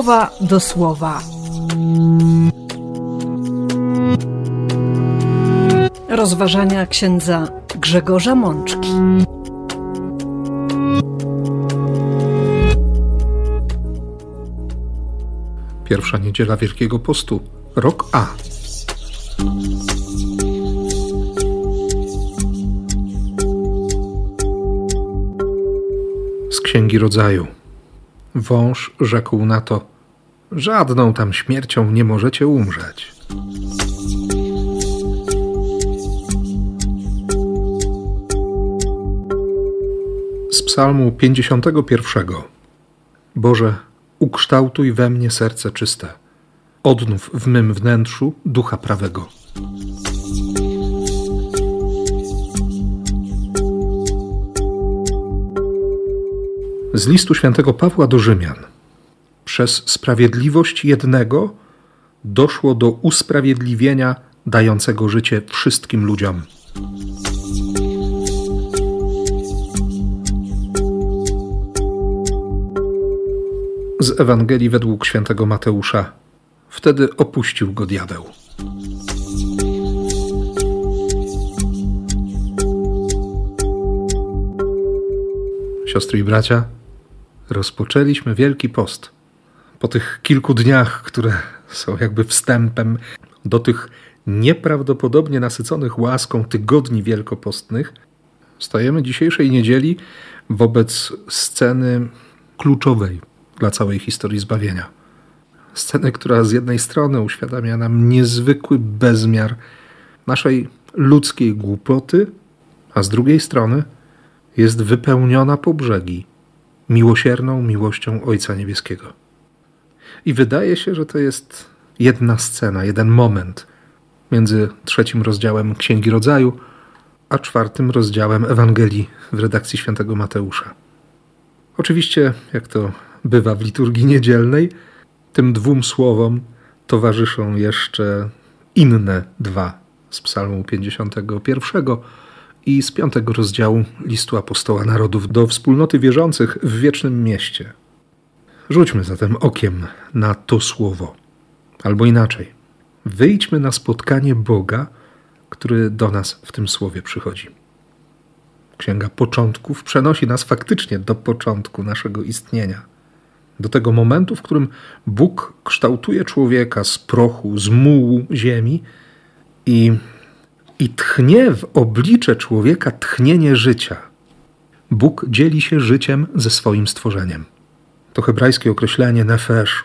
słowa do słowa. Rozważania księdza Grzegorza Mączki. Pierwsza niedziela Wielkiego Postu, rok A. Z Księgi Rodzaju. Wąż rzekł na to: Żadną tam śmiercią nie możecie umrzeć. Z Psalmu 51. Boże, ukształtuj we mnie serce czyste, odnów w mym wnętrzu ducha prawego. Z listu świętego Pawła do Rzymian. Przez sprawiedliwość jednego doszło do usprawiedliwienia dającego życie wszystkim ludziom. Z Ewangelii według świętego Mateusza. Wtedy opuścił go diabeł. Siostry i bracia, rozpoczęliśmy Wielki Post. Po tych kilku dniach, które są jakby wstępem do tych nieprawdopodobnie nasyconych łaską tygodni wielkopostnych, stajemy dzisiejszej niedzieli wobec sceny kluczowej dla całej historii zbawienia. Sceny, która z jednej strony uświadamia nam niezwykły bezmiar naszej ludzkiej głupoty, a z drugiej strony jest wypełniona po brzegi miłosierną miłością Ojca Niebieskiego. I wydaje się, że to jest jedna scena, jeden moment między trzecim rozdziałem Księgi Rodzaju a czwartym rozdziałem Ewangelii w redakcji świętego Mateusza. Oczywiście, jak to bywa w liturgii niedzielnej, tym dwóm słowom towarzyszą jeszcze inne dwa z Psalmu 51 i z piątego rozdziału listu apostoła narodów do wspólnoty wierzących w wiecznym mieście. Rzućmy zatem okiem na to słowo, albo inaczej. Wyjdźmy na spotkanie Boga, który do nas w tym słowie przychodzi. Księga Początków przenosi nas faktycznie do początku naszego istnienia, do tego momentu, w którym Bóg kształtuje człowieka z prochu, z mułu ziemi i i tchnie w oblicze człowieka tchnienie życia. Bóg dzieli się życiem ze swoim stworzeniem. To hebrajskie określenie nefesh,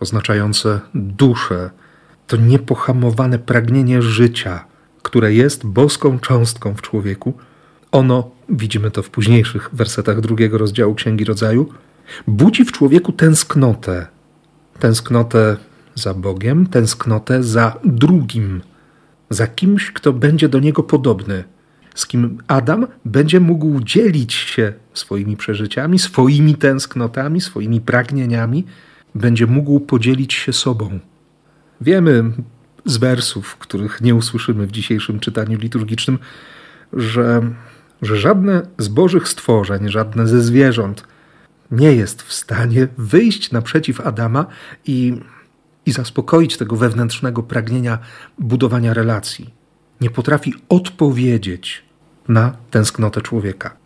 oznaczające duszę, to niepohamowane pragnienie życia, które jest boską cząstką w człowieku. Ono, widzimy to w późniejszych wersetach drugiego rozdziału Księgi Rodzaju, budzi w człowieku tęsknotę. Tęsknotę za Bogiem, tęsknotę za drugim za kimś, kto będzie do niego podobny, z kim Adam będzie mógł dzielić się swoimi przeżyciami, swoimi tęsknotami, swoimi pragnieniami, będzie mógł podzielić się sobą. Wiemy z wersów, których nie usłyszymy w dzisiejszym czytaniu liturgicznym, że, że żadne z bożych stworzeń, żadne ze zwierząt nie jest w stanie wyjść naprzeciw Adama i i zaspokoić tego wewnętrznego pragnienia budowania relacji. Nie potrafi odpowiedzieć na tęsknotę człowieka.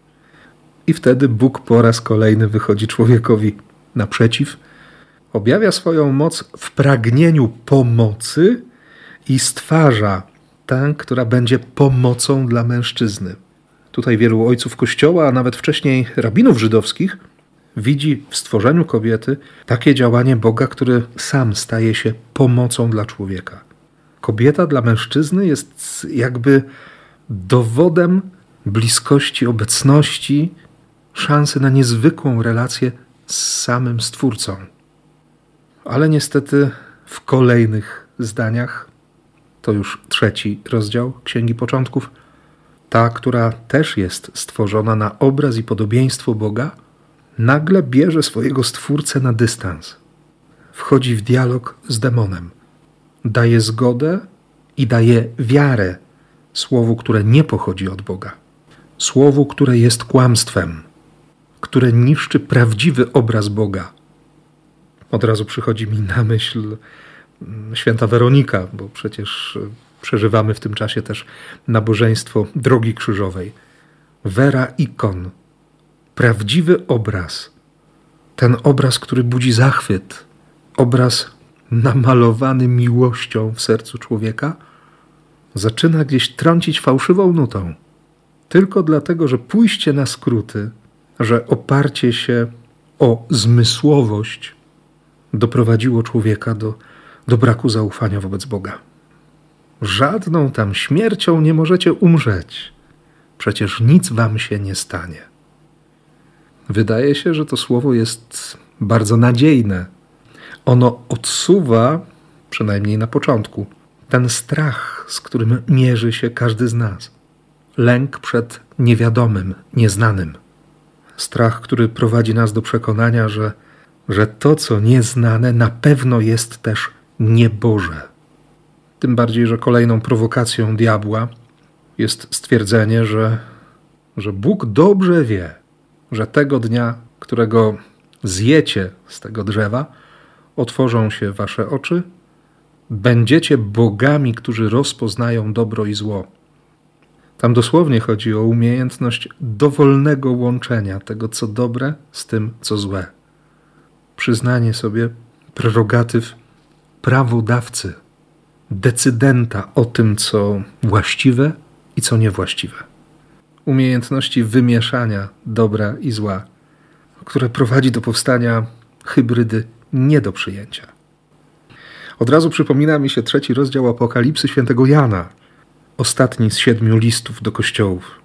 I wtedy Bóg po raz kolejny wychodzi człowiekowi naprzeciw, objawia swoją moc w pragnieniu pomocy i stwarza tę, która będzie pomocą dla mężczyzny. Tutaj wielu ojców Kościoła, a nawet wcześniej rabinów żydowskich widzi w stworzeniu kobiety takie działanie Boga, który sam staje się pomocą dla człowieka. Kobieta dla mężczyzny jest jakby dowodem bliskości, obecności, szansy na niezwykłą relację z samym Stwórcą. Ale niestety w kolejnych zdaniach, to już trzeci rozdział Księgi Początków, ta, która też jest stworzona na obraz i podobieństwo Boga, nagle bierze swojego stwórcę na dystans. Wchodzi w dialog z demonem. Daje zgodę i daje wiarę słowu, które nie pochodzi od Boga. Słowu, które jest kłamstwem, które niszczy prawdziwy obraz Boga. Od razu przychodzi mi na myśl mm, święta Weronika, bo przecież przeżywamy w tym czasie też nabożeństwo Drogi Krzyżowej. Wera ikon, prawdziwy obraz, ten obraz, który budzi zachwyt, obraz namalowany miłością w sercu człowieka, zaczyna gdzieś trącić fałszywą nutą. Tylko dlatego, że pójście na skróty, że oparcie się o zmysłowość doprowadziło człowieka do, do braku zaufania wobec Boga. Żadną tam śmiercią nie możecie umrzeć. Przecież nic wam się nie stanie. Wydaje się, że to słowo jest bardzo nadziejne. Ono odsuwa, przynajmniej na początku, ten strach, z którym mierzy się każdy z nas. Lęk przed niewiadomym, nieznanym. Strach, który prowadzi nas do przekonania, że, że to, co nieznane, na pewno jest też nieboże. Tym bardziej, że kolejną prowokacją diabła jest stwierdzenie, że, że Bóg dobrze wie, że tego dnia, którego zjecie z tego drzewa, otworzą się wasze oczy, będziecie bogami, którzy rozpoznają dobro i zło. Tam dosłownie chodzi o umiejętność dowolnego łączenia tego, co dobre, z tym, co złe. Przyznanie sobie prerogatyw prawodawcy, decydenta o tym, co właściwe i co niewłaściwe umiejętności wymieszania dobra i zła, które prowadzi do powstania hybrydy nie do przyjęcia. Od razu przypomina mi się trzeci rozdział Apokalipsy świętego Jana, ostatni z siedmiu listów do kościołów.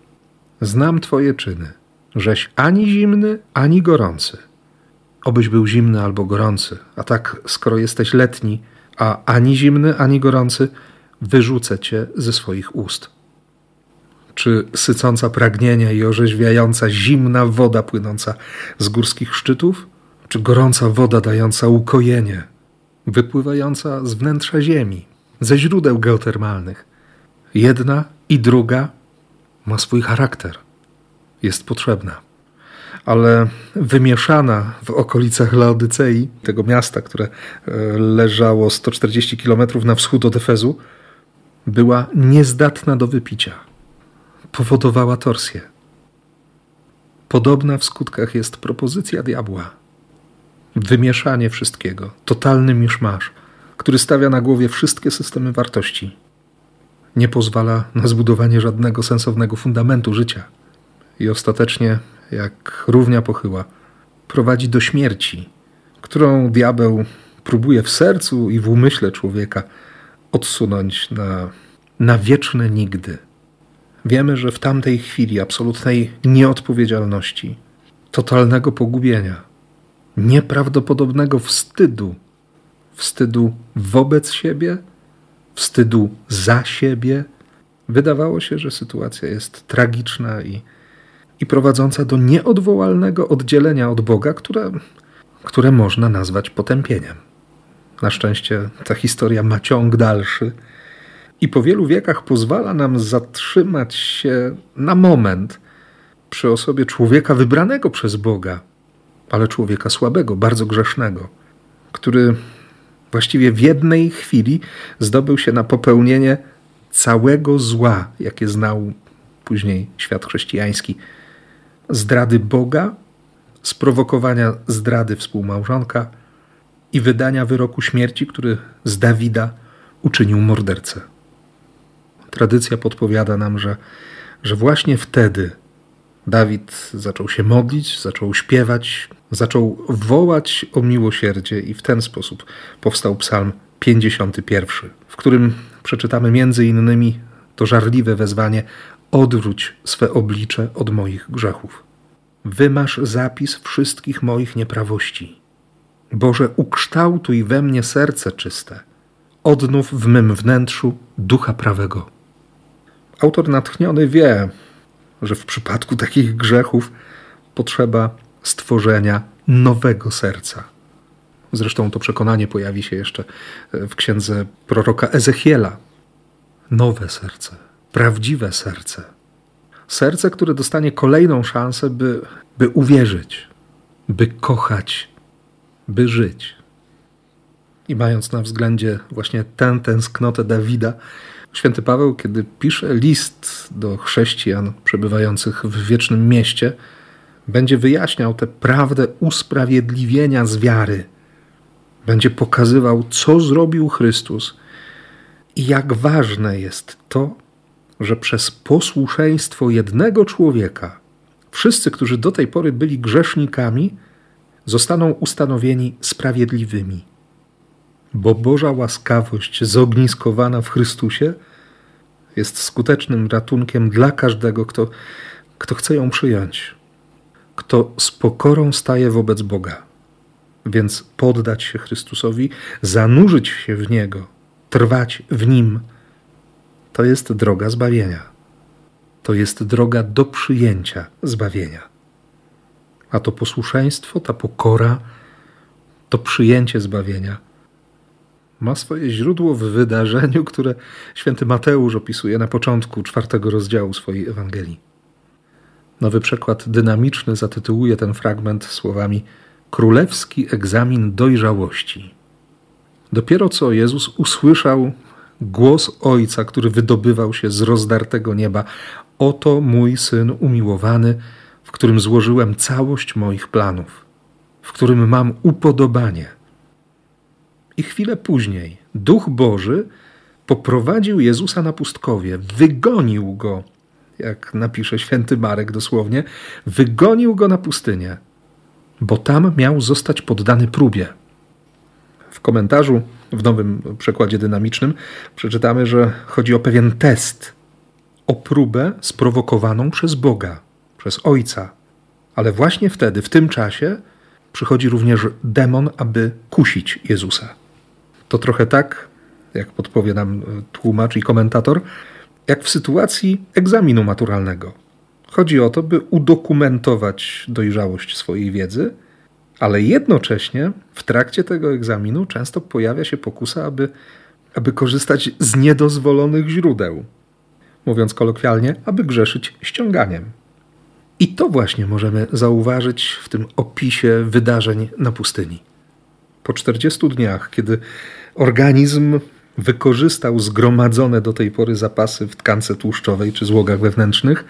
Znam Twoje czyny, żeś ani zimny, ani gorący. Obyś był zimny albo gorący, a tak, skoro jesteś letni, a ani zimny, ani gorący, wyrzucę Cię ze swoich ust czy sycąca pragnienia i orzeźwiająca zimna woda płynąca z górskich szczytów, czy gorąca woda dająca ukojenie, wypływająca z wnętrza ziemi, ze źródeł geotermalnych. Jedna i druga ma swój charakter, jest potrzebna. Ale wymieszana w okolicach Laodycei, tego miasta, które e, leżało 140 km na wschód od Efezu, była niezdatna do wypicia powodowała torsję. Podobna w skutkach jest propozycja diabła. Wymieszanie wszystkiego, totalny miszmasz, który stawia na głowie wszystkie systemy wartości. Nie pozwala na zbudowanie żadnego sensownego fundamentu życia. I ostatecznie, jak równia pochyła, prowadzi do śmierci, którą diabeł próbuje w sercu i w umyśle człowieka odsunąć na, na wieczne nigdy. Wiemy, że w tamtej chwili absolutnej nieodpowiedzialności, totalnego pogubienia, nieprawdopodobnego wstydu, wstydu wobec siebie, wstydu za siebie, wydawało się, że sytuacja jest tragiczna i, i prowadząca do nieodwołalnego oddzielenia od Boga, które, które można nazwać potępieniem. Na szczęście ta historia ma ciąg dalszy i po wielu wiekach pozwala nam zatrzymać się na moment przy osobie człowieka wybranego przez Boga, ale człowieka słabego, bardzo grzesznego, który właściwie w jednej chwili zdobył się na popełnienie całego zła, jakie znał później świat chrześcijański. Zdrady Boga, sprowokowania zdrady współmałżonka i wydania wyroku śmierci, który z Dawida uczynił mordercę. Tradycja podpowiada nam, że, że właśnie wtedy Dawid zaczął się modlić, zaczął śpiewać, zaczął wołać o miłosierdzie i w ten sposób powstał Psalm 51, w którym przeczytamy między innymi to żarliwe wezwanie: Odwróć swe oblicze od moich grzechów. Wymasz zapis wszystkich moich nieprawości. Boże, ukształtuj we mnie serce czyste. Odnów w mym wnętrzu ducha prawego. Autor natchniony wie, że w przypadku takich grzechów potrzeba stworzenia nowego serca. Zresztą to przekonanie pojawi się jeszcze w księdze proroka Ezechiela. Nowe serce, prawdziwe serce. Serce, które dostanie kolejną szansę, by, by uwierzyć, by kochać, by żyć. i mając na względzie właśnie tę tęsknotę Dawida, święty Paweł, kiedy pisze list do chrześcijan przebywających w wiecznym mieście, będzie wyjaśniał tę prawdę usprawiedliwienia z wiary. Będzie pokazywał, co zrobił Chrystus i jak ważne jest to, że przez posłuszeństwo jednego człowieka wszyscy, którzy do tej pory byli grzesznikami, zostaną ustanowieni sprawiedliwymi. Bo Boża łaskawość zogniskowana w Chrystusie jest skutecznym ratunkiem dla każdego, kto, kto chce ją przyjąć, kto z pokorą staje wobec Boga. Więc poddać się Chrystusowi, zanurzyć się w Niego, trwać w Nim, to jest droga zbawienia. To jest droga do przyjęcia zbawienia. A to posłuszeństwo, ta pokora, to przyjęcie zbawienia ma swoje źródło w wydarzeniu, które święty Mateusz opisuje na początku czwartego rozdziału swojej Ewangelii. Nowy przekład dynamiczny zatytułuje ten fragment słowami Królewski egzamin dojrzałości. Dopiero co Jezus usłyszał głos Ojca, który wydobywał się z rozdartego nieba: Oto mój syn umiłowany, w którym złożyłem całość moich planów, w którym mam upodobanie. I chwilę później Duch Boży poprowadził Jezusa na pustkowie, wygonił go, jak napisze święty Marek dosłownie, wygonił go na pustynię, bo tam miał zostać poddany próbie. W komentarzu w nowym przekładzie dynamicznym przeczytamy, że chodzi o pewien test, o próbę sprowokowaną przez Boga, przez Ojca. Ale właśnie wtedy, w tym czasie, przychodzi również demon, aby kusić Jezusa. To trochę tak, jak podpowie nam tłumacz i komentator, jak w sytuacji egzaminu maturalnego. Chodzi o to, by udokumentować dojrzałość swojej wiedzy ale jednocześnie w trakcie tego egzaminu często pojawia się pokusa, aby, aby korzystać z niedozwolonych źródeł. Mówiąc kolokwialnie, aby grzeszyć ściąganiem. I to właśnie możemy zauważyć w tym opisie wydarzeń na pustyni. Po 40 dniach, kiedy organizm wykorzystał zgromadzone do tej pory zapasy w tkance tłuszczowej czy złogach wewnętrznych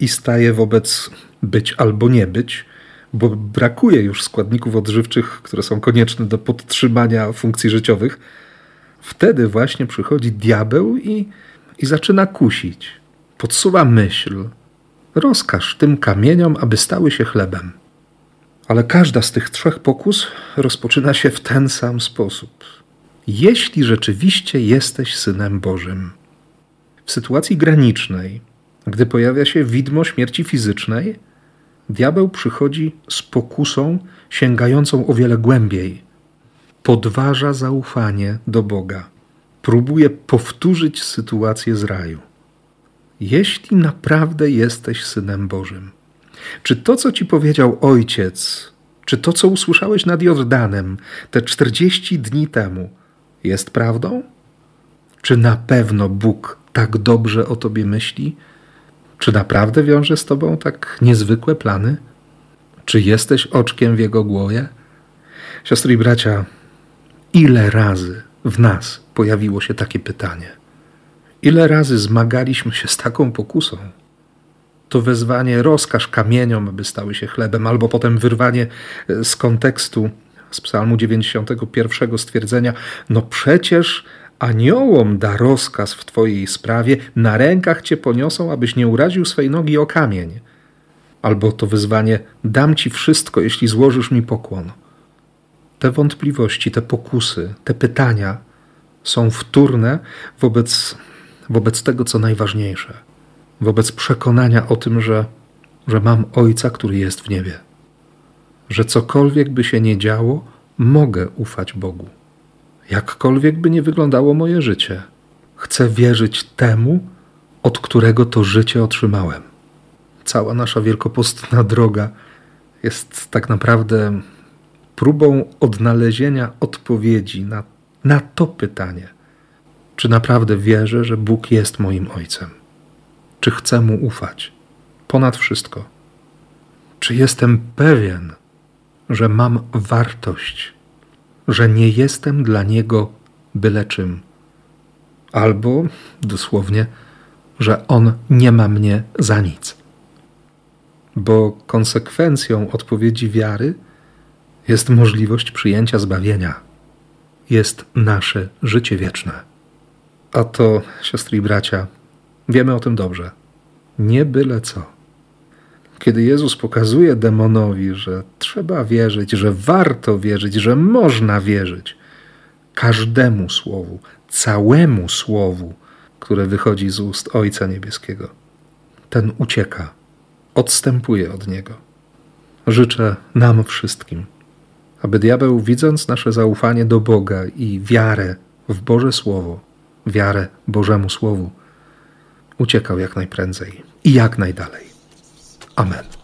i staje wobec być albo nie być, bo brakuje już składników odżywczych, które są konieczne do podtrzymania funkcji życiowych, wtedy właśnie przychodzi diabeł i, i zaczyna kusić. Podsuwa myśl. Rozkaż tym kamieniom, aby stały się chlebem. Ale każda z tych trzech pokus rozpoczyna się w ten sam sposób. Jeśli rzeczywiście jesteś synem Bożym. W sytuacji granicznej, gdy pojawia się widmo śmierci fizycznej, diabeł przychodzi z pokusą sięgającą o wiele głębiej. Podważa zaufanie do Boga. Próbuje powtórzyć sytuację z raju. Jeśli naprawdę jesteś synem Bożym, czy to, co ci powiedział ojciec, czy to, co usłyszałeś nad Jordanem te 40 dni temu, jest prawdą? Czy na pewno Bóg tak dobrze o tobie myśli? Czy naprawdę wiąże z tobą tak niezwykłe plany? Czy jesteś oczkiem w jego głowie? Siostry i bracia, ile razy w nas pojawiło się takie pytanie? Ile razy zmagaliśmy się z taką pokusą? To wezwanie rozkaż kamieniom, aby stały się chlebem, albo potem wyrwanie z kontekstu z Psalmu 91 stwierdzenia: No przecież aniołom da rozkaz w Twojej sprawie, na rękach Cię poniosą, abyś nie uraził swej nogi o kamień. Albo to wyzwanie, dam Ci wszystko, jeśli złożysz mi pokłon. Te wątpliwości, te pokusy, te pytania są wtórne wobec, wobec tego, co najważniejsze, wobec przekonania o tym, że, że mam Ojca, który jest w niebie, że cokolwiek by się nie działo, mogę ufać Bogu jakkolwiek by nie wyglądało moje życie. Chcę wierzyć temu, od którego to życie otrzymałem. Cała nasza wielkopostna droga jest tak naprawdę próbą odnalezienia odpowiedzi na, na to pytanie: czy naprawdę wierzę, że Bóg jest moim Ojcem? Czy chcę Mu ufać ponad wszystko? Czy jestem pewien, że mam wartość? że nie jestem dla niego byle czym. Albo dosłownie, że on nie ma mnie za nic. Bo konsekwencją odpowiedzi wiary jest możliwość przyjęcia zbawienia, jest nasze życie wieczne. A to, siostry i bracia, wiemy o tym dobrze. Nie byle co. Kiedy Jezus pokazuje demonowi, że trzeba wierzyć, że warto wierzyć, że można wierzyć każdemu słowu, całemu słowu, które wychodzi z ust Ojca Niebieskiego, ten ucieka, odstępuje od niego. Życzę nam wszystkim, aby diabeł, widząc nasze zaufanie do Boga i wiarę w Boże Słowo, wiarę Bożemu Słowu, uciekał jak najprędzej i jak najdalej. Amen.